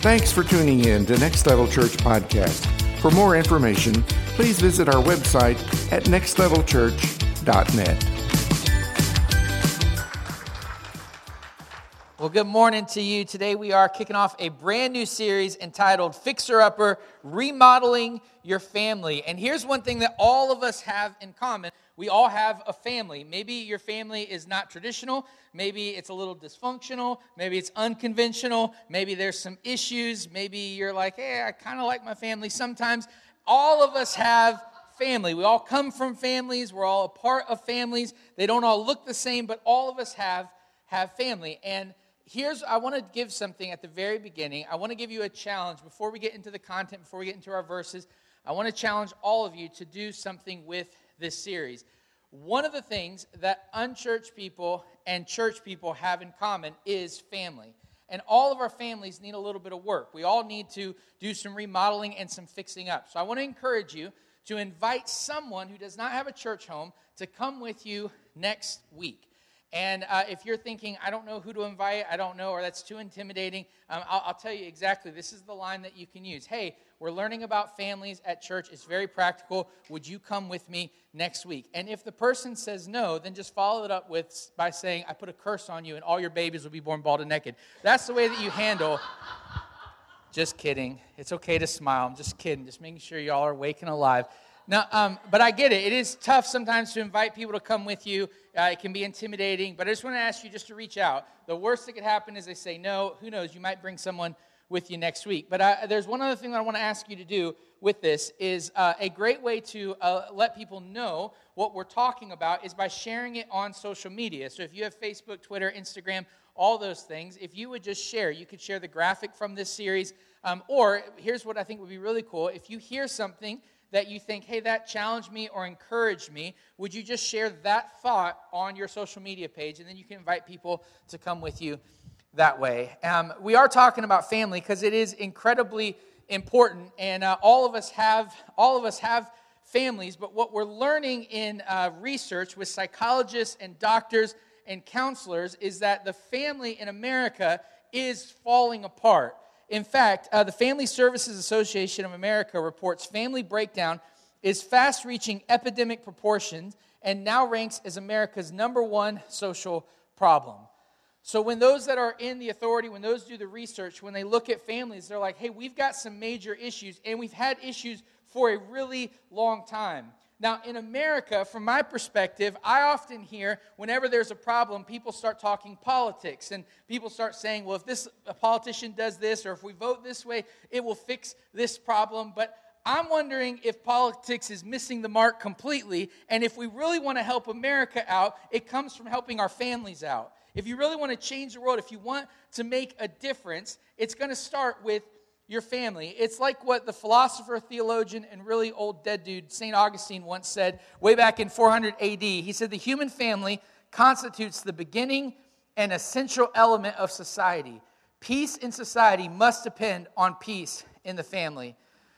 Thanks for tuning in to Next Level Church Podcast. For more information, please visit our website at nextlevelchurch.net. Well, good morning to you. Today we are kicking off a brand new series entitled Fixer Upper Remodeling Your Family. And here's one thing that all of us have in common we all have a family. Maybe your family is not traditional. Maybe it's a little dysfunctional. Maybe it's unconventional. Maybe there's some issues. Maybe you're like, hey, I kind of like my family sometimes. All of us have family. We all come from families. We're all a part of families. They don't all look the same, but all of us have, have family. And here's I want to give something at the very beginning. I want to give you a challenge before we get into the content, before we get into our verses. I want to challenge all of you to do something with this series. One of the things that unchurched people and church people have in common is family. And all of our families need a little bit of work. We all need to do some remodeling and some fixing up. So I want to encourage you to invite someone who does not have a church home to come with you next week. And uh, if you're thinking, I don't know who to invite, I don't know, or that's too intimidating, um, I'll, I'll, tell you exactly. This is the line that you can use. Hey, we're learning about families at church. It's very practical. Would you come with me next week? And if the person says no, then just follow it up with by saying, I put a curse on you, and all your babies will be born bald and naked. That's the way that you handle. just kidding. It's okay to smile. I'm just kidding. Just making sure y'all are awake and alive. Now, um, but I get it. It is tough sometimes to invite people to come with you. Uh, it can be intimidating. But I just want to ask you just to reach out. The worst that could happen is they say no. Who knows? You might bring someone with you next week. But uh, there's one other thing that I want to ask you to do with this is uh, a great way to uh, let people know what we're talking about is by sharing it on social media. So if you have Facebook, Twitter, Instagram, all those things, if you would just share, you could share the graphic from this series. Um, or here's what I think would be really cool: if you hear something that you think, hey, that challenged me or encouraged me, would you just share that thought on your social media page? And then you can invite people to come with you that way. Um, we are talking about family because it is incredibly important, and uh, all of us have all of us have families. But what we're learning in uh, research with psychologists and doctors and counselors is that the family in America is falling apart. In fact, uh, the Family Services Association of America reports family breakdown is fast reaching epidemic proportions and now ranks as America's number one social problem. So, when those that are in the authority, when those do the research, when they look at families, they're like, hey, we've got some major issues, and we've had issues for a really long time. Now, in America, from my perspective, I often hear whenever there's a problem, people start talking politics and people start saying, well, if this a politician does this or if we vote this way, it will fix this problem. But I'm wondering if politics is missing the mark completely. And if we really want to help America out, it comes from helping our families out. If you really want to change the world, if you want to make a difference, it's going to start with your family. It's like what the philosopher, theologian, and really old dead dude, St. Augustine, once said way back in 400 AD. He said, The human family constitutes the beginning and essential element of society. Peace in society must depend on peace in the family.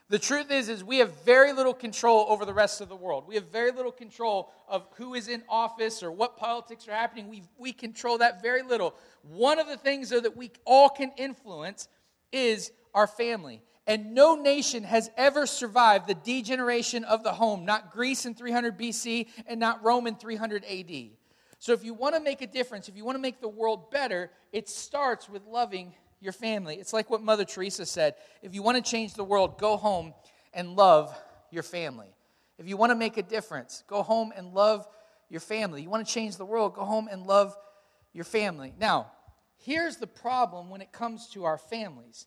The truth is, is we have very little control over the rest of the world. We have very little control of who is in office or what politics are happening. We, we control that very little. One of the things, though, that we all can influence is our family. And no nation has ever survived the degeneration of the home, not Greece in 300 BC and not Rome in 300 AD. So, if you want to make a difference, if you want to make the world better, it starts with loving your family. It's like what Mother Teresa said if you want to change the world, go home and love your family. If you want to make a difference, go home and love your family. You want to change the world, go home and love your family. Now, here's the problem when it comes to our families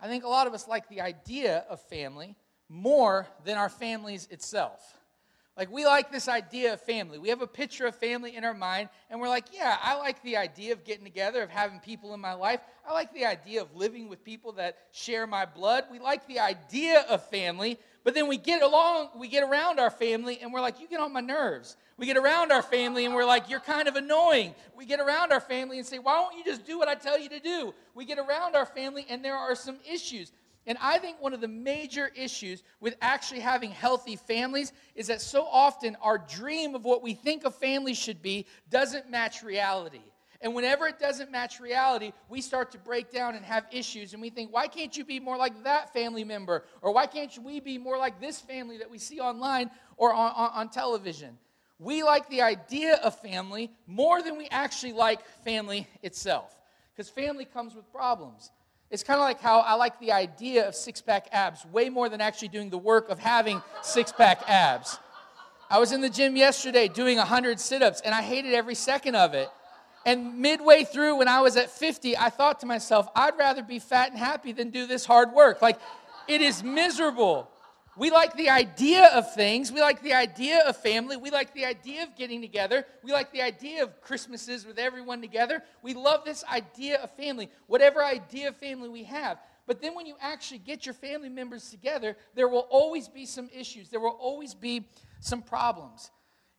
I think a lot of us like the idea of family more than our families itself. Like, we like this idea of family. We have a picture of family in our mind, and we're like, yeah, I like the idea of getting together, of having people in my life. I like the idea of living with people that share my blood. We like the idea of family, but then we get along, we get around our family, and we're like, you get on my nerves. We get around our family and we're like, you're kind of annoying. We get around our family and say, why don't you just do what I tell you to do? We get around our family and there are some issues. And I think one of the major issues with actually having healthy families is that so often our dream of what we think a family should be doesn't match reality. And whenever it doesn't match reality, we start to break down and have issues. And we think, why can't you be more like that family member? Or why can't we be more like this family that we see online or on, on, on television? We like the idea of family more than we actually like family itself. Because family comes with problems. It's kind of like how I like the idea of six pack abs way more than actually doing the work of having six pack abs. I was in the gym yesterday doing 100 sit ups and I hated every second of it. And midway through, when I was at 50, I thought to myself, I'd rather be fat and happy than do this hard work. Like, it is miserable. We like the idea of things. We like the idea of family. We like the idea of getting together. We like the idea of Christmases with everyone together. We love this idea of family, whatever idea of family we have. But then when you actually get your family members together, there will always be some issues. There will always be some problems.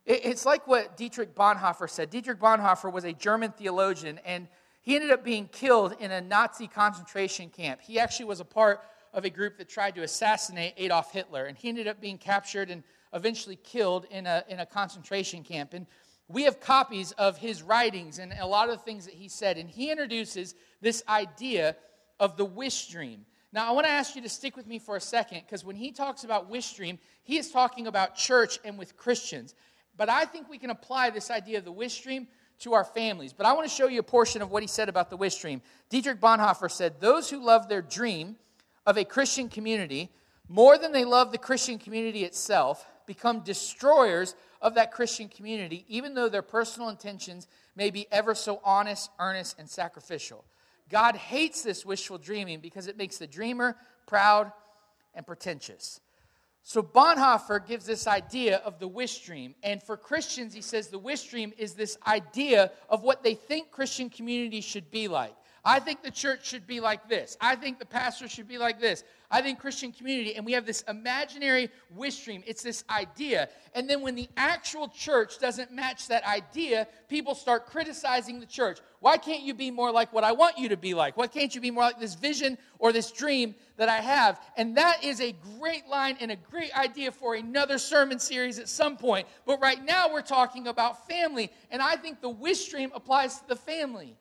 It's like what Dietrich Bonhoeffer said. Dietrich Bonhoeffer was a German theologian, and he ended up being killed in a Nazi concentration camp. He actually was a part of a group that tried to assassinate Adolf Hitler, and he ended up being captured and eventually killed in a, in a concentration camp. And we have copies of his writings and a lot of the things that he said, and he introduces this idea of the wish dream. Now, I want to ask you to stick with me for a second because when he talks about wish dream, he is talking about church and with Christians. But I think we can apply this idea of the wish dream to our families. But I want to show you a portion of what he said about the wish dream. Dietrich Bonhoeffer said, Those who love their dream of a Christian community more than they love the Christian community itself become destroyers of that Christian community, even though their personal intentions may be ever so honest, earnest, and sacrificial. God hates this wishful dreaming because it makes the dreamer proud and pretentious. So Bonhoeffer gives this idea of the wish dream. And for Christians, he says the wish dream is this idea of what they think Christian community should be like. I think the church should be like this. I think the pastor should be like this. I think Christian community, and we have this imaginary wish dream. It's this idea. And then when the actual church doesn't match that idea, people start criticizing the church. Why can't you be more like what I want you to be like? Why can't you be more like this vision or this dream that I have? And that is a great line and a great idea for another sermon series at some point. But right now we're talking about family, and I think the wish dream applies to the family.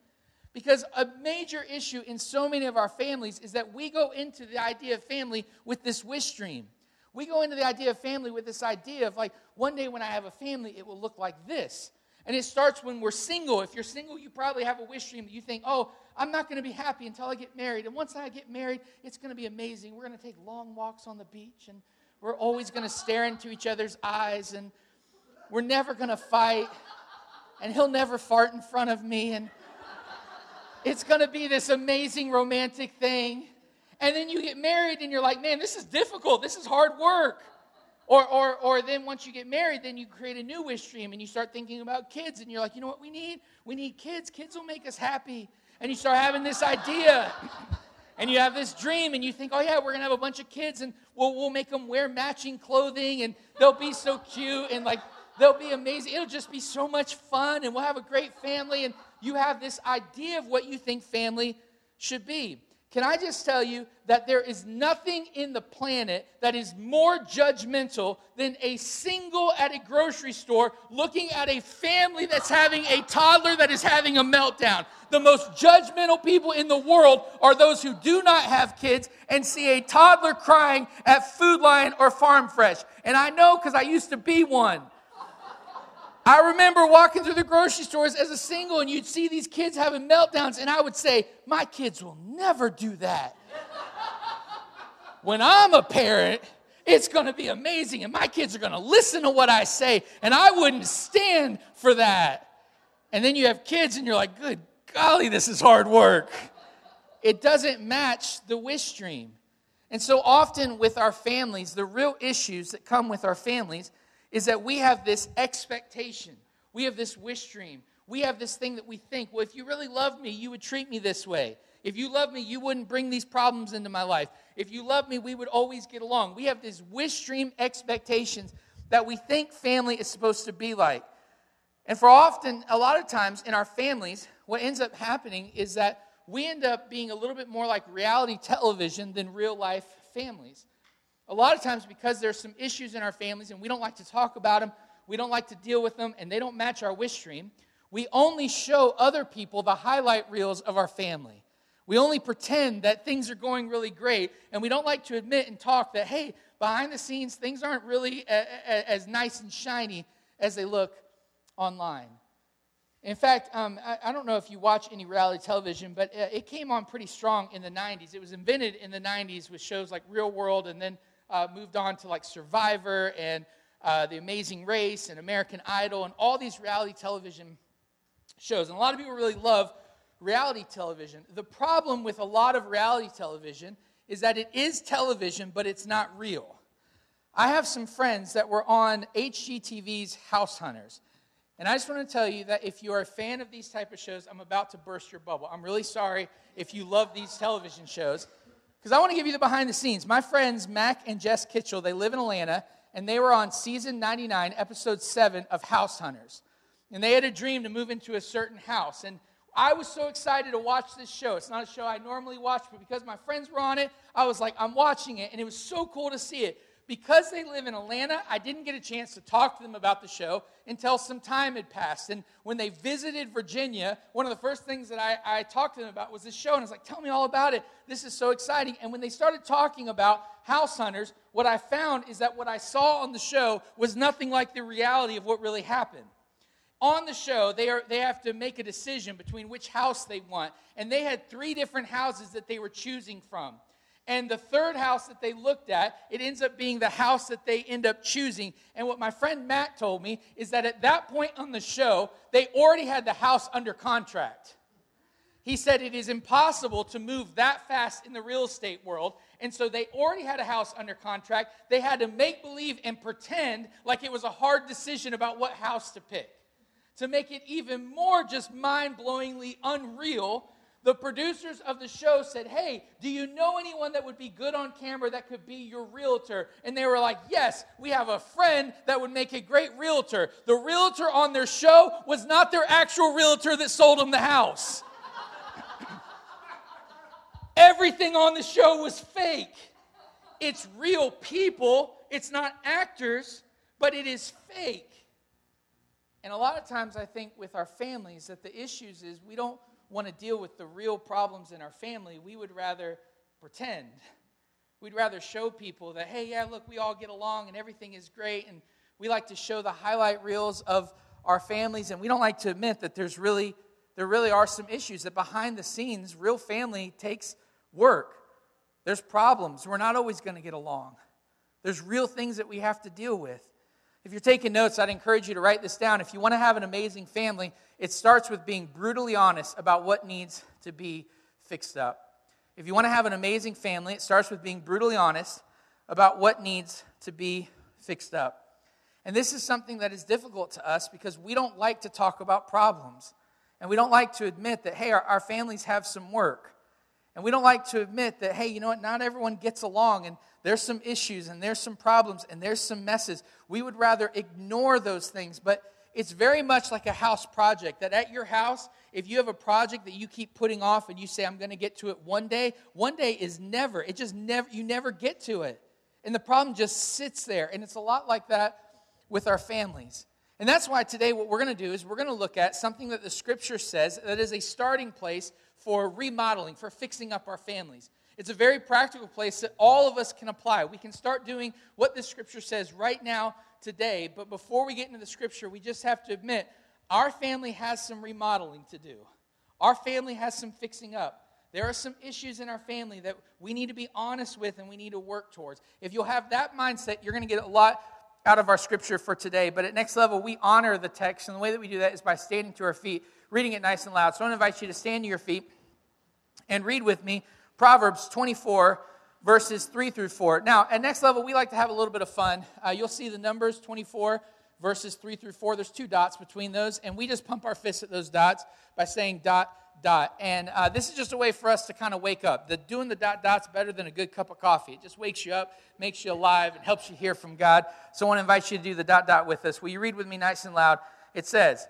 Because a major issue in so many of our families is that we go into the idea of family with this wish dream. We go into the idea of family with this idea of like, one day when I have a family, it will look like this. And it starts when we're single. If you're single, you probably have a wish dream that you think, oh, I'm not going to be happy until I get married. And once I get married, it's going to be amazing. We're going to take long walks on the beach and we're always going to stare into each other's eyes and we're never going to fight. And he'll never fart in front of me. And it's going to be this amazing romantic thing. And then you get married and you're like, man, this is difficult. This is hard work. Or, or, or then once you get married, then you create a new wish dream and you start thinking about kids and you're like, you know what we need? We need kids. Kids will make us happy. And you start having this idea. and you have this dream and you think, oh yeah, we're gonna have a bunch of kids and we'll, we'll make them wear matching clothing and they'll be so cute and like they'll be amazing. It'll just be so much fun and we'll have a great family. And you have this idea of what you think family should be. Can I just tell you that there is nothing in the planet that is more judgmental than a single at a grocery store looking at a family that's having a toddler that is having a meltdown? The most judgmental people in the world are those who do not have kids and see a toddler crying at Food Lion or Farm Fresh. And I know because I used to be one. I remember walking through the grocery stores as a single, and you'd see these kids having meltdowns, and I would say, My kids will never do that. when I'm a parent, it's going to be amazing, and my kids are going to listen to what I say, and I wouldn't stand for that. And then you have kids, and you're like, Good golly, this is hard work. It doesn't match the wish dream. And so often with our families, the real issues that come with our families is that we have this expectation. We have this wish dream. We have this thing that we think, well, if you really loved me, you would treat me this way. If you love me, you wouldn't bring these problems into my life. If you love me, we would always get along. We have these wish dream expectations that we think family is supposed to be like. And for often, a lot of times in our families, what ends up happening is that we end up being a little bit more like reality television than real life families. A lot of times, because there's some issues in our families and we don't like to talk about them, we don't like to deal with them, and they don't match our wish dream, we only show other people the highlight reels of our family. We only pretend that things are going really great, and we don't like to admit and talk that, hey, behind the scenes, things aren't really a, a, as nice and shiny as they look online. In fact, um, I, I, don't know if you watch any reality television, but uh, it came on pretty strong in the 90s. It was invented in the 90s with shows like Real World and then uh, moved on to like Survivor and uh, The Amazing Race and American Idol and all these reality television shows. And a lot of people really love reality television. The problem with a lot of reality television is that it is television, but it's not real. I have some friends that were on HGTV's House Hunters. And I just want to tell you that if you are a fan of these type of shows, I'm about to burst your bubble. I'm really sorry if you love these television shows because I want to give you the behind the scenes. My friends Mac and Jess Kitchell, they live in Atlanta and they were on season 99, episode 7 of House Hunters. And they had a dream to move into a certain house. And I was so excited to watch this show. It's not a show I normally watch, but because my friends were on it, I was like, I'm watching it. And it was so cool to see it. Because they live in Atlanta, I didn't get a chance to talk to them about the show until some time had passed. And when they visited Virginia, one of the first things that I, I talked to them about was this show. And I was like, tell me all about it. This is so exciting. And when they started talking about house hunters, what I found is that what I saw on the show was nothing like the reality of what really happened on the show, they, are, they have to make a decision between which house they want. And they had three different houses that they were choosing from. And the third house that they looked at, it ends up being the house that they end up choosing. And what my friend Matt told me is that at that point on the show, they already had the house under contract. He said it is impossible to move that fast in the real estate world. And so they already had a house under contract. They had to make believe and pretend like it was a hard decision about what house to pick to make it even more just mind blowingly unreal, the producers of the show said, Hey, do you know anyone that would be good on camera that could be your realtor? And they were like, Yes, we have a friend that would make a great realtor. The realtor on their show was not their actual realtor that sold them the house. Everything on the show was fake. It's real people, it's not actors, but it is fake. And a lot of times, I think with our families, that the issues is we don't want to deal with the real problems in our family. We would rather pretend. We'd rather show people that, hey, yeah, look, we all get along and everything is great. And we like to show the highlight reels of our families. And we don't like to admit that there's really, there really are some issues, that behind the scenes, real family takes work. There's problems. We're not always going to get along. There's real things that we have to deal with. If you're taking notes, I'd encourage you to write this down. If you want to have an amazing family, it starts with being brutally honest about what needs to be fixed up. If you want to have an amazing family, it starts with being brutally honest about what needs to be fixed up. And this is something that is difficult to us because we don't like to talk about problems. And we don't like to admit that, hey, our, our families have some work. And we don't like to admit that, hey, you know what, not everyone gets along and there's some issues and there's some problems and there's some messes. We would rather ignore those things, but it's very much like a house project that at your house, if you have a project that you keep putting off and you say, I'm going to get to it one day, one day is never. It just never, you never get to it. And the problem just sits there. And it's a lot like that with our families. And that's why today what we're going to do is we're going to look at something that the scripture says that is a starting place for remodeling, for fixing up our families. It's a very practical place that all of us can apply. We can start doing what the scripture says right now, today. But before we get into the scripture, we just have to admit our family has some remodeling to do. Our family has some fixing up. There are some issues in our family that we need to be honest with and we need to work towards. If you'll have that mindset, you're going to get a lot out of our scripture for today. But at next level, we honor the text. And the way that we do that is by standing to our feet, reading it nice and loud. So I want to invite you to stand to your feet and read with me Proverbs 24, verses 3 through 4. Now, at next level, we like to have a little bit of fun. Uh, you'll see the numbers 24, verses 3 through 4. There's two dots between those, and we just pump our fists at those dots by saying dot, dot. And uh, this is just a way for us to kind of wake up. The, doing the dot, dot's better than a good cup of coffee. It just wakes you up, makes you alive, and helps you hear from God. So I want to invite you to do the dot, dot with us. Will you read with me nice and loud? It says,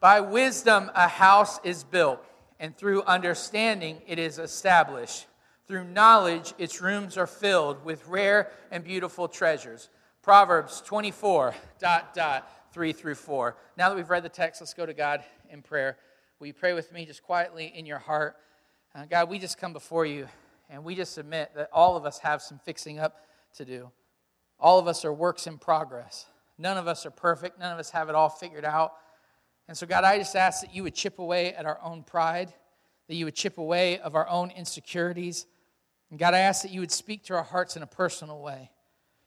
By wisdom a house is built and through understanding it is established. Through knowledge, its rooms are filled with rare and beautiful treasures. Proverbs 24, dot, dot, 3 through 4. Now that we've read the text, let's go to God in prayer. Will you pray with me just quietly in your heart? Uh, God, we just come before you and we just admit that all of us have some fixing up to do. All of us are works in progress. None of us are perfect. None of us have it all figured out. And so, God, I just ask that you would chip away at our own pride, that you would chip away of our own insecurities. And God, I ask that you would speak to our hearts in a personal way.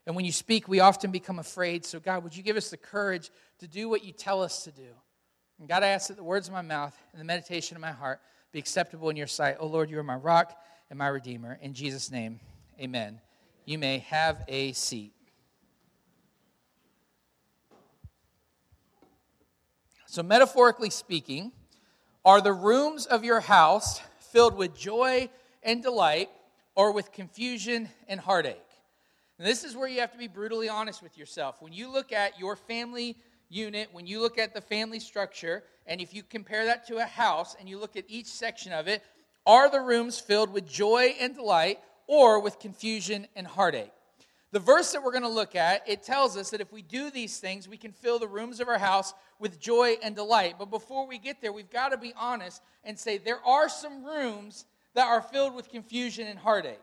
And when you speak, we often become afraid. So, God, would you give us the courage to do what you tell us to do? And God, I ask that the words of my mouth and the meditation of my heart be acceptable in your sight. Oh, Lord, you are my rock and my redeemer. In Jesus' name, amen. You may have a seat. So, metaphorically speaking, are the rooms of your house filled with joy and delight or with confusion and heartache? And this is where you have to be brutally honest with yourself. When you look at your family unit, when you look at the family structure, and if you compare that to a house and you look at each section of it, are the rooms filled with joy and delight or with confusion and heartache? The verse that we're going to look at, it tells us that if we do these things, we can fill the rooms of our house with joy and delight. But before we get there, we've got to be honest and say there are some rooms that are filled with confusion and heartache.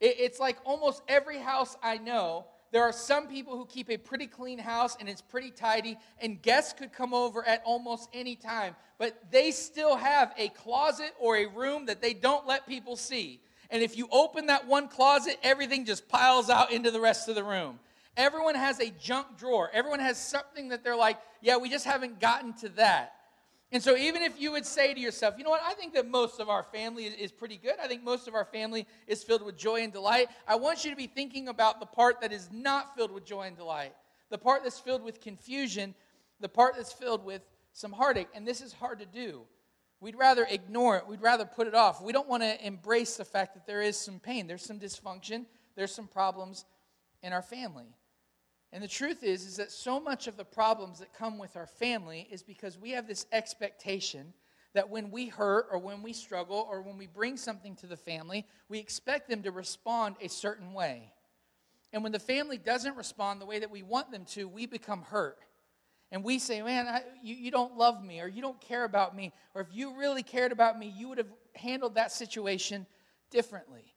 It's like almost every house I know, there are some people who keep a pretty clean house and it's pretty tidy, and guests could come over at almost any time, but they still have a closet or a room that they don't let people see. And if you open that one closet, everything just piles out into the rest of the room. Everyone has a junk drawer. Everyone has something that they're like, yeah, we just haven't gotten to that. And so, even if you would say to yourself, you know what, I think that most of our family is, pretty good. I think most of our family is filled with joy and delight. I want you to be thinking about the part that is not filled with joy and delight, the part that's filled with confusion, the part that's filled with some heartache. And this is hard to do. We'd rather ignore it. We'd rather put it off. We don't want to embrace the fact that there is some pain, there's some dysfunction, there's some problems in our family. And the truth is is that so much of the problems that come with our family is because we have this expectation that when we hurt or when we struggle or when we bring something to the family, we expect them to respond a certain way. And when the family doesn't respond the way that we want them to, we become hurt and we say, man, I, you, you don't love me, or you don't care about me, or if you really cared about me, you would have handled that situation differently.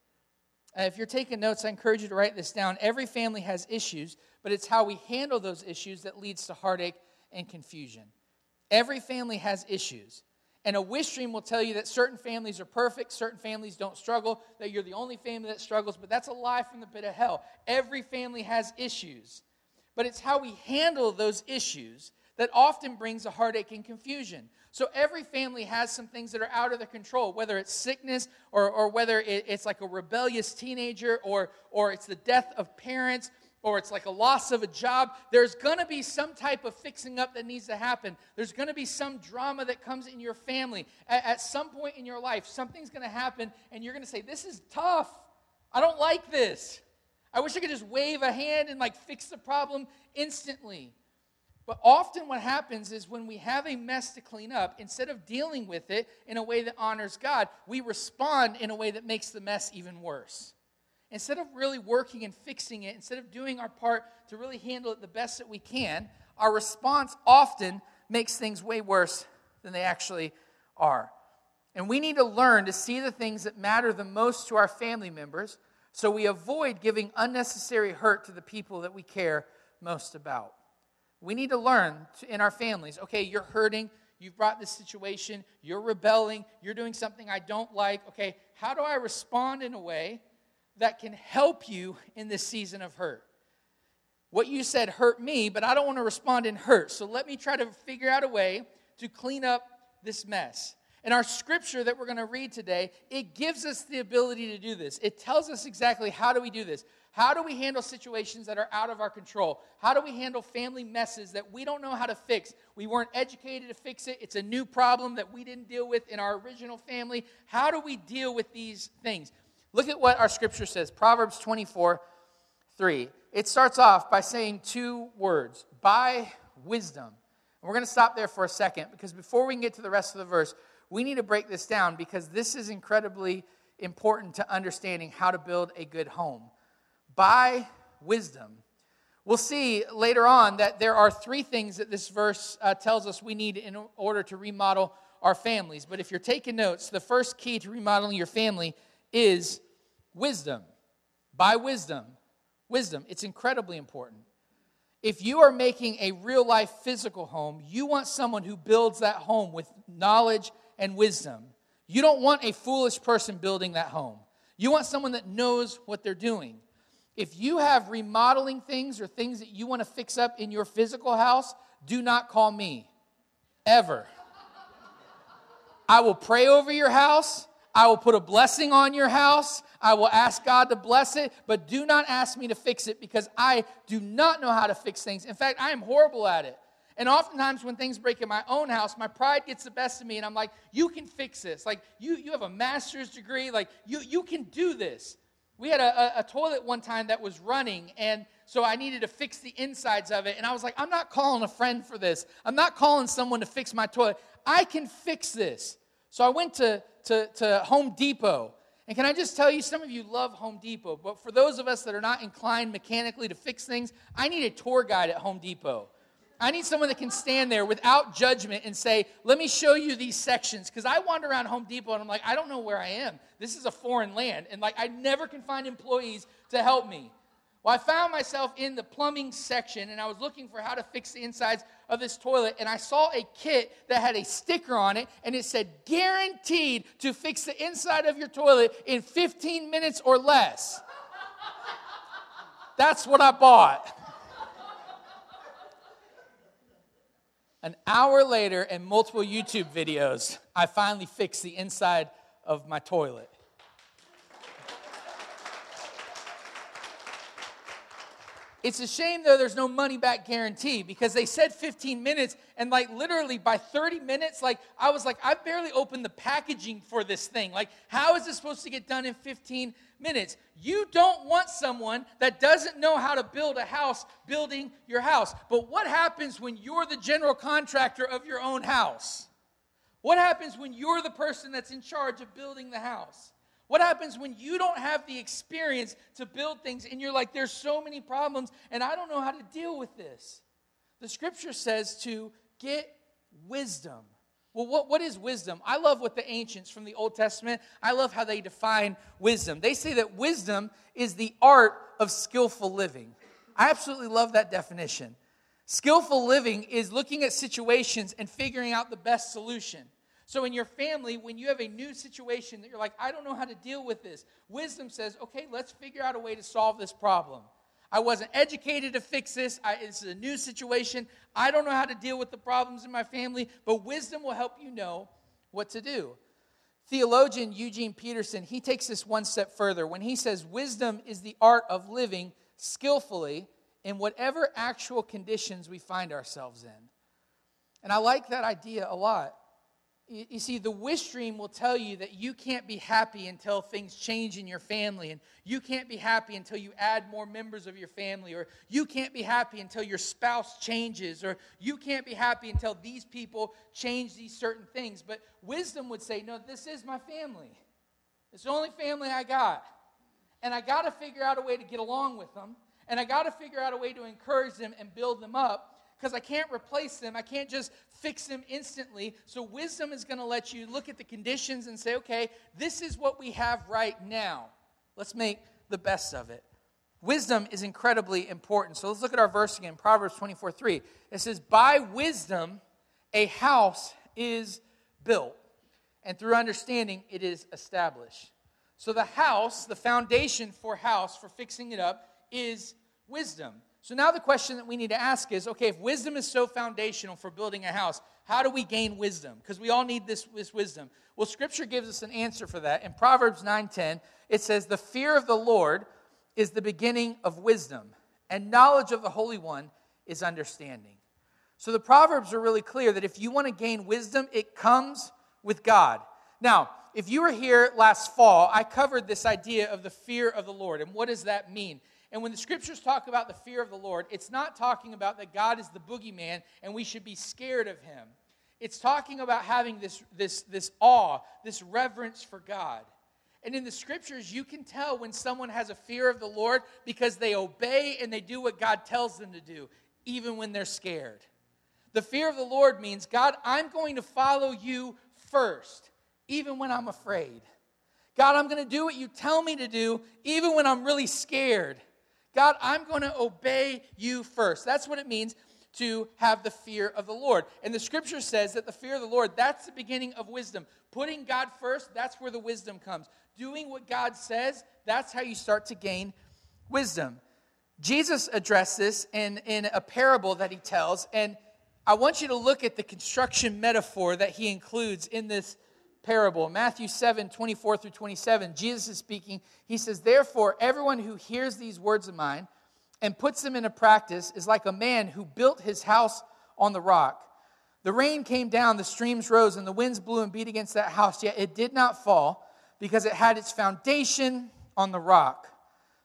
Uh, if you're taking notes, I encourage you to write this down. Every family has issues, but it's how we handle those issues that leads to heartache and confusion. Every family has issues. And a wish dream will tell you that certain families are perfect, certain families don't struggle, that you're the only family that struggles, but that's a lie from the pit of hell. Every family has issues but it's how we handle those issues that often brings a heartache and confusion. So every family has some things that are out of their control, whether it's sickness or, or whether it's like a rebellious teenager or, or it's the death of parents or it's like a loss of a job. There's going to be some type of fixing up that needs to happen. There's going to be some drama that comes in your family. At, at some point in your life, something's going to happen and you're going to say, This is tough. I don't like this. I wish I could just wave a hand and like fix the problem instantly. But often what happens is when we have a mess to clean up, instead of dealing with it in a way that honors God, we respond in a way that makes the mess even worse. Instead of really working and fixing it, instead of doing our part to really handle it the best that we can, our response often makes things way worse than they actually are. And we need to learn to see the things that matter the most to our family members so we avoid giving unnecessary hurt to the people that we care most about. We need to learn in our families okay, you're hurting, you've brought this situation, you're rebelling, you're doing something I don't like. Okay, how do I respond in a way that can help you in this season of hurt? What you said hurt me, but I don't want to respond in hurt. So let me try to figure out a way to clean up this mess. And our scripture that we're going to read today, it gives us the ability to do this. It tells us exactly how do we do this. How do we handle situations that are out of our control? How do we handle family messes that we don't know how to fix? We weren't educated to fix it. It's a new problem that we didn't deal with in our original family. How do we deal with these things? Look at what our scripture says Proverbs 24 3. It starts off by saying two words by wisdom. And we're going to stop there for a second because before we can get to the rest of the verse, we need to break this down because this is incredibly important to understanding how to build a good home. By wisdom. We'll see later on that there are three things that this verse uh, tells us we need in order to remodel our families. But if you're taking notes, the first key to remodeling your family is wisdom. By wisdom. Wisdom. It's incredibly important. If you are making a real life physical home, you want someone who builds that home with knowledge and wisdom. You don't want a foolish person building that home. You want someone that knows what they're doing. If you have remodeling things or things that you want to fix up in your physical house, do not call me. Ever. I will pray over your house. I will put a blessing on your house. I will ask God to bless it, but do not ask me to fix it because I do not know how to fix things. In fact, I am horrible at it. And oftentimes, when things break in my own house, my pride gets the best of me, and I'm like, You can fix this. Like, you, you have a master's degree. Like, you, you can do this. We had a, a, toilet one time that was running, and so I needed to fix the insides of it. And I was like, I'm not calling a friend for this. I'm not calling someone to fix my toilet. I can fix this. So I went to, to, to Home Depot. And can I just tell you, some of you love Home Depot, but for those of us that are not inclined mechanically to fix things, I need a tour guide at Home Depot. I need someone that can stand there without judgment and say, Let me show you these sections. Because I wander around Home Depot and I'm like, I don't know where I am. This is a foreign land. And like, I never can find employees to help me. Well, I found myself in the plumbing section and I was looking for how to fix the insides of this toilet. And I saw a kit that had a sticker on it and it said, guaranteed to fix the inside of your toilet in 15 minutes or less. That's what I bought. An hour later and multiple YouTube videos, I finally fixed the inside of my toilet. It's a shame, though, there's no money back guarantee because they said 15 minutes, and like literally by 30 minutes, like I was like, I barely opened the packaging for this thing. Like, how is this supposed to get done in 15 minutes? You don't want someone that doesn't know how to build a house building your house. But what happens when you're the general contractor of your own house? What happens when you're the person that's in charge of building the house? What happens when you don't have the experience to build things and you're like, there's so many problems and I don't know how to deal with this? The scripture says to get wisdom. Well, what, what is wisdom? I love what the ancients from the Old Testament, I love how they define wisdom. They say that wisdom is the art of skillful living. I absolutely love that definition. Skillful living is looking at situations and figuring out the best solution. So, in your family, when you have a new situation that you're like, I don't know how to deal with this, wisdom says, okay, let's figure out a way to solve this problem. I wasn't educated to fix this. I, this is a new situation. I don't know how to deal with the problems in my family, but wisdom will help you know what to do. Theologian Eugene Peterson, he takes this one step further when he says, Wisdom is the art of living skillfully in whatever actual conditions we find ourselves in. And I like that idea a lot. You see, the wish dream will tell you that you can't be happy until things change in your family, and you can't be happy until you add more members of your family, or you can't be happy until your spouse changes, or you can't be happy until these people change these certain things. But wisdom would say, No, this is my family. It's the only family I got. And I got to figure out a way to get along with them, and I got to figure out a way to encourage them and build them up because I can't replace them. I can't just fix them instantly. So, wisdom is going to let you look at the conditions and say, okay, this is what we have right now. Let's make the best of it. Wisdom is incredibly important. So, let's look at our verse again Proverbs 24 3. It says, By wisdom, a house is built, and through understanding, it is established. So, the house, the foundation for house, for fixing it up, is wisdom. So now the question that we need to ask is okay, if wisdom is so foundational for building a house, how do we gain wisdom? Because we all need this, this wisdom. Well, scripture gives us an answer for that. In Proverbs 9:10, it says, The fear of the Lord is the beginning of wisdom, and knowledge of the Holy One is understanding. So the Proverbs are really clear that if you want to gain wisdom, it comes with God. Now, if you were here last fall, I covered this idea of the fear of the Lord. And what does that mean? And when the scriptures talk about the fear of the Lord, it's not talking about that God is the boogeyman and we should be scared of him. It's talking about having this, this, this awe, this reverence for God. And in the scriptures, you can tell when someone has a fear of the Lord because they obey and they do what God tells them to do, even when they're scared. The fear of the Lord means, God, I'm going to follow you first, even when I'm afraid. God, I'm going to do what you tell me to do, even when I'm really scared. God, I'm going to obey you first. That's what it means to have the fear of the Lord. And the scripture says that the fear of the Lord, that's the beginning of wisdom. Putting God first, that's where the wisdom comes. Doing what God says, that's how you start to gain wisdom. Jesus addressed this in, in a parable that he tells, and I want you to look at the construction metaphor that he includes in this parable. Matthew 7 24 through 27, Jesus is speaking. He says, Therefore, everyone who hears these words of mine and puts them into practice is like a man who built his house on the rock. The rain came down, the streams rose, and the winds blew and beat against that house, yet it did not fall because it had its foundation on the rock.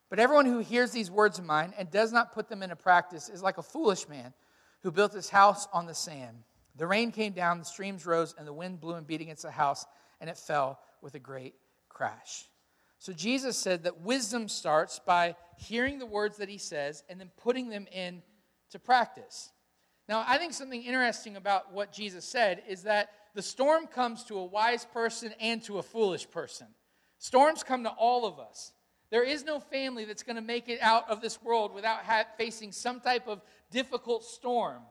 But everyone who hears these words of mine and does not put them into practice is like a foolish man who built his house on the sand. The rain came down, the streams rose, and the wind blew and beat against the house, and it fell with a great crash. So Jesus said that wisdom starts by hearing the words that he says and then putting them in to practice. Now, I think something interesting about what Jesus said is that the storm comes to a wise person and to a foolish person. Storms come to all of us. There is no family that's going to make it out of this world without ha- facing some type of difficult storm.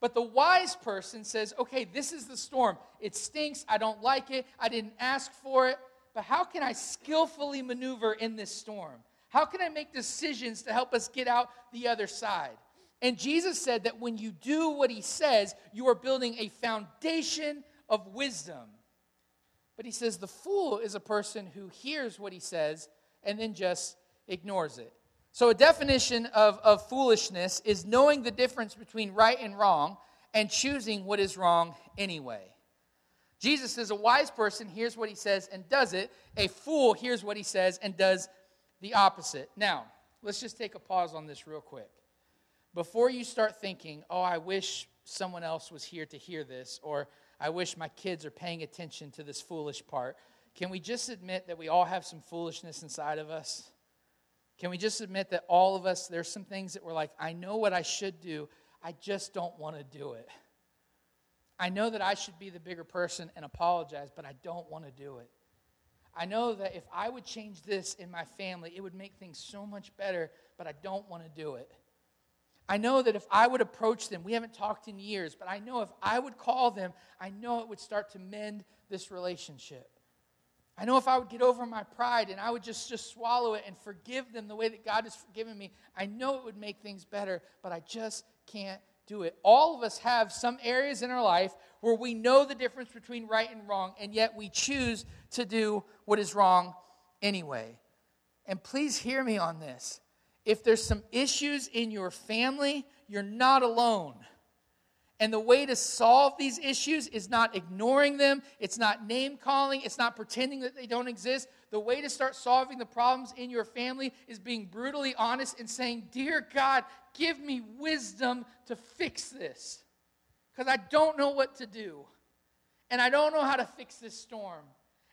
But the wise person says, okay, this is the storm. It stinks. I don't like it. I didn't ask for it but how can I skillfully maneuver in this storm? How can I make decisions to help us get out the other side? And Jesus said that when you do what he says, you are building a foundation of wisdom. But he says the fool is a person who hears what he says and then just ignores it. So, a definition of, of foolishness is knowing the difference between right and wrong and choosing what is wrong anyway. Jesus is a wise person hears what he says and does it. A fool hears what he says and does the opposite. Now, let's just take a pause on this real quick. Before you start thinking, oh, I wish someone else was here to hear this, or I wish my kids are paying attention to this foolish part, can we just admit that we all have some foolishness inside of us? Can we just admit that all of us, there's some things that we're like, I know what I should do, I just don't want to do it. I know that I should be the bigger person and apologize, but I don't want to do it. I know that if I would change this in my family, it would make things so much better, but I don't want to do it. I know that if I would approach them, we haven't talked in years, but I know if I would call them, I know it would start to mend this relationship. I know if I would get over my pride and I would just, just swallow it and forgive them the way that God has forgiven me, I know it would make things better, but I just can't do it. All of us have some areas in our life where we know the difference between right and wrong, and yet we choose to do what is wrong anyway. And please hear me on this. If there's some issues in your family, you're not alone. And the way to solve these issues is not ignoring them, it's not name calling, it's not pretending that they don't exist. The way to start solving the problems in your family is being brutally honest and saying, Dear God, give me wisdom to fix this. Because I don't know what to do. And I don't know how to fix this storm.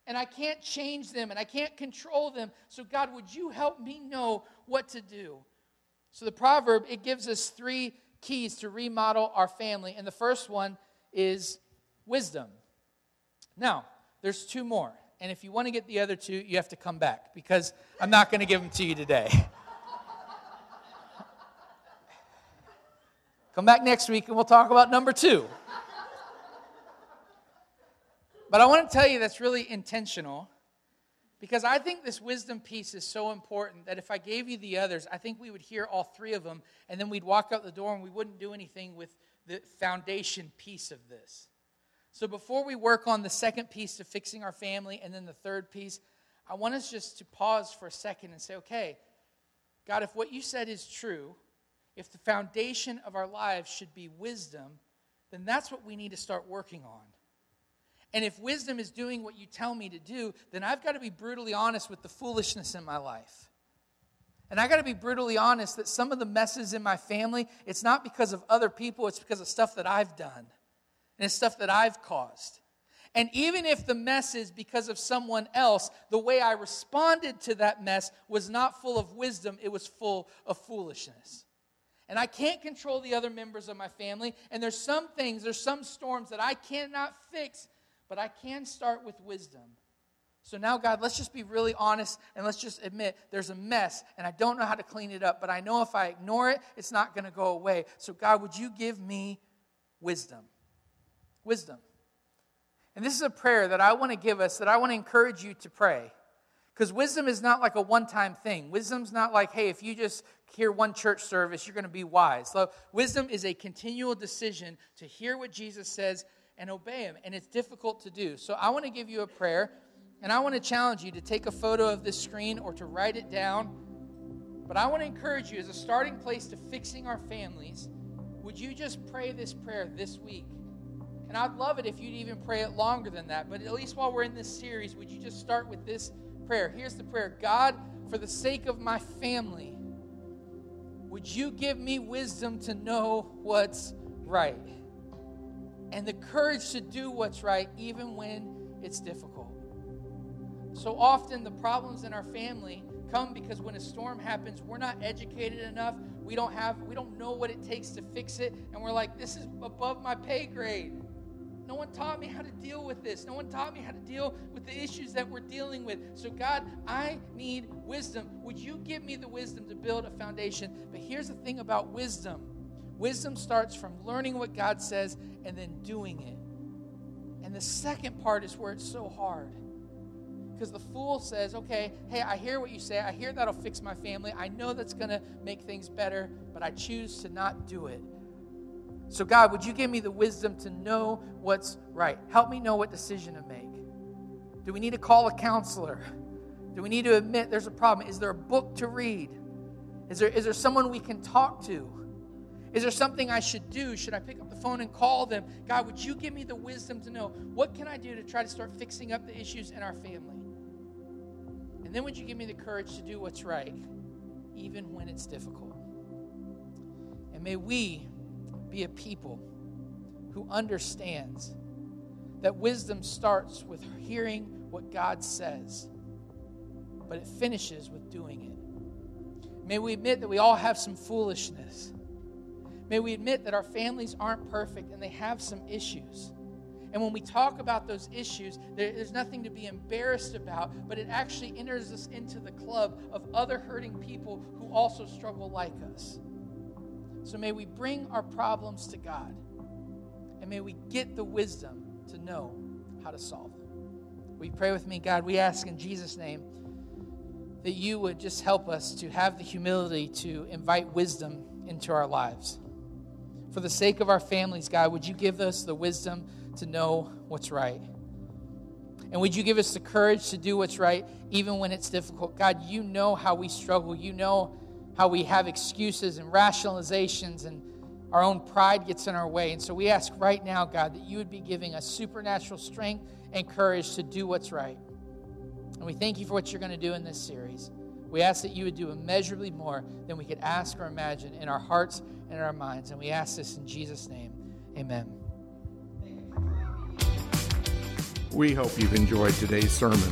And I can't change them and I can't control them. So, God, would you help me know what to do? So, the proverb, it gives us three keys to remodel our family. And the first one is wisdom. Now, there's two more. And if you want to get the other two, you have to come back because I'm not going to give them to you today. come back next week and we'll talk about number two. but I want to tell you that's really intentional because I think this wisdom piece is so important that if I gave you the others, I think we would hear all three of them, and then we'd walk out the door and we wouldn't do anything with the foundation piece of this. So before we work on the second piece of fixing our family and then the third piece, I want us just to pause for a second and say, okay, God, if what you said is true, if the foundation of our lives should be wisdom, then that's what we need to start working on. And if wisdom is doing what you tell me to do, then I've got to be brutally honest with the foolishness in my life. And I got to be brutally honest that some of the messes in my family, it's not because of other people, it's because of stuff that I've done. And it's stuff that I've caused. And even if the mess is because of someone else, the way I responded to that mess was not full of wisdom, it was full of foolishness. And I can't control the other members of my family. And there's some things, there's some storms that I cannot fix, but I can start with wisdom. So now, God, let's just be really honest and let's just admit there's a mess and I don't know how to clean it up, but I know if I ignore it, it's not going to go away. So, God, would you give me wisdom? Wisdom. And this is a prayer that I want to give us, that I want to encourage you to pray. Because wisdom is not like a one time thing. Wisdom's not like, hey, if you just hear one church service, you're going to be wise. So, wisdom is a continual decision to hear what Jesus says and obey him. And it's difficult to do. So, I want to give you a prayer, and I want to challenge you to take a photo of this screen or to write it down. But I want to encourage you as a starting place to fixing our families, would you just pray this prayer this week? And I'd love it if you'd even pray it longer than that. But at least while we're in this series, would you just start with this prayer? Here's the prayer God, for the sake of my family, would you give me wisdom to know what's right? And the courage to do what's right, even when it's difficult. So often, the problems in our family come because when a storm happens, we're not educated enough. We don't have, we don't know what it takes to fix it. And we're like, this is above my pay grade. No one taught me how to deal with this. No one taught me how to deal with the issues that we're dealing with. So, God, I need wisdom. Would you give me the wisdom to build a foundation? But here's the thing about wisdom wisdom starts from learning what God says and then doing it. And the second part is where it's so hard. Because the fool says, okay, hey, I hear what you say. I hear that'll fix my family. I know that's going to make things better, but I choose to not do it. So, God, would you give me the wisdom to know what's right? Help me know what decision to make. Do we need to call a counselor? Do we need to admit there's a problem? Is there a book to read? Is there, is there someone we can talk to? Is there something I should do? Should I pick up the phone and call them? God, would you give me the wisdom to know what can I do to try to start fixing up the issues in our family? And then would you give me the courage to do what's right, even when it's difficult? And may we be a people who understands that wisdom starts with hearing what God says, but it finishes with doing it. May we admit that we all have some foolishness. May we admit that our families aren't perfect and they have some issues. And when we talk about those issues, there's nothing to be embarrassed about, but it actually enters us into the club of other hurting people who also struggle like us. So may we bring our problems to God and may we get the wisdom to know how to solve them. You pray with me, God? We ask in Jesus' name that you would just help us to have the humility to invite wisdom into our lives. For the sake of our families, God, would you give us the wisdom to know what's right? And would you give us the courage to do what's right even when it's difficult? God, you know how we struggle. You know how we have excuses and rationalizations and our own pride gets in our way. And so we ask right now, God, that you would be giving us supernatural strength and courage to do what's right. And we thank you for what you're going to do in this series. We ask that you would do immeasurably more than we could ask or imagine in our hearts in our minds. And we ask this in Jesus' name. Amen. We hope you've enjoyed today's sermon.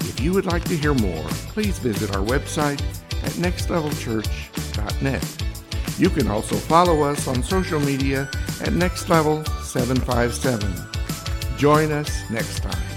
If you would like to hear more, please visit our website at nextlevelchurch.net. You can also follow us on social media at nextlevel757. Join us next time.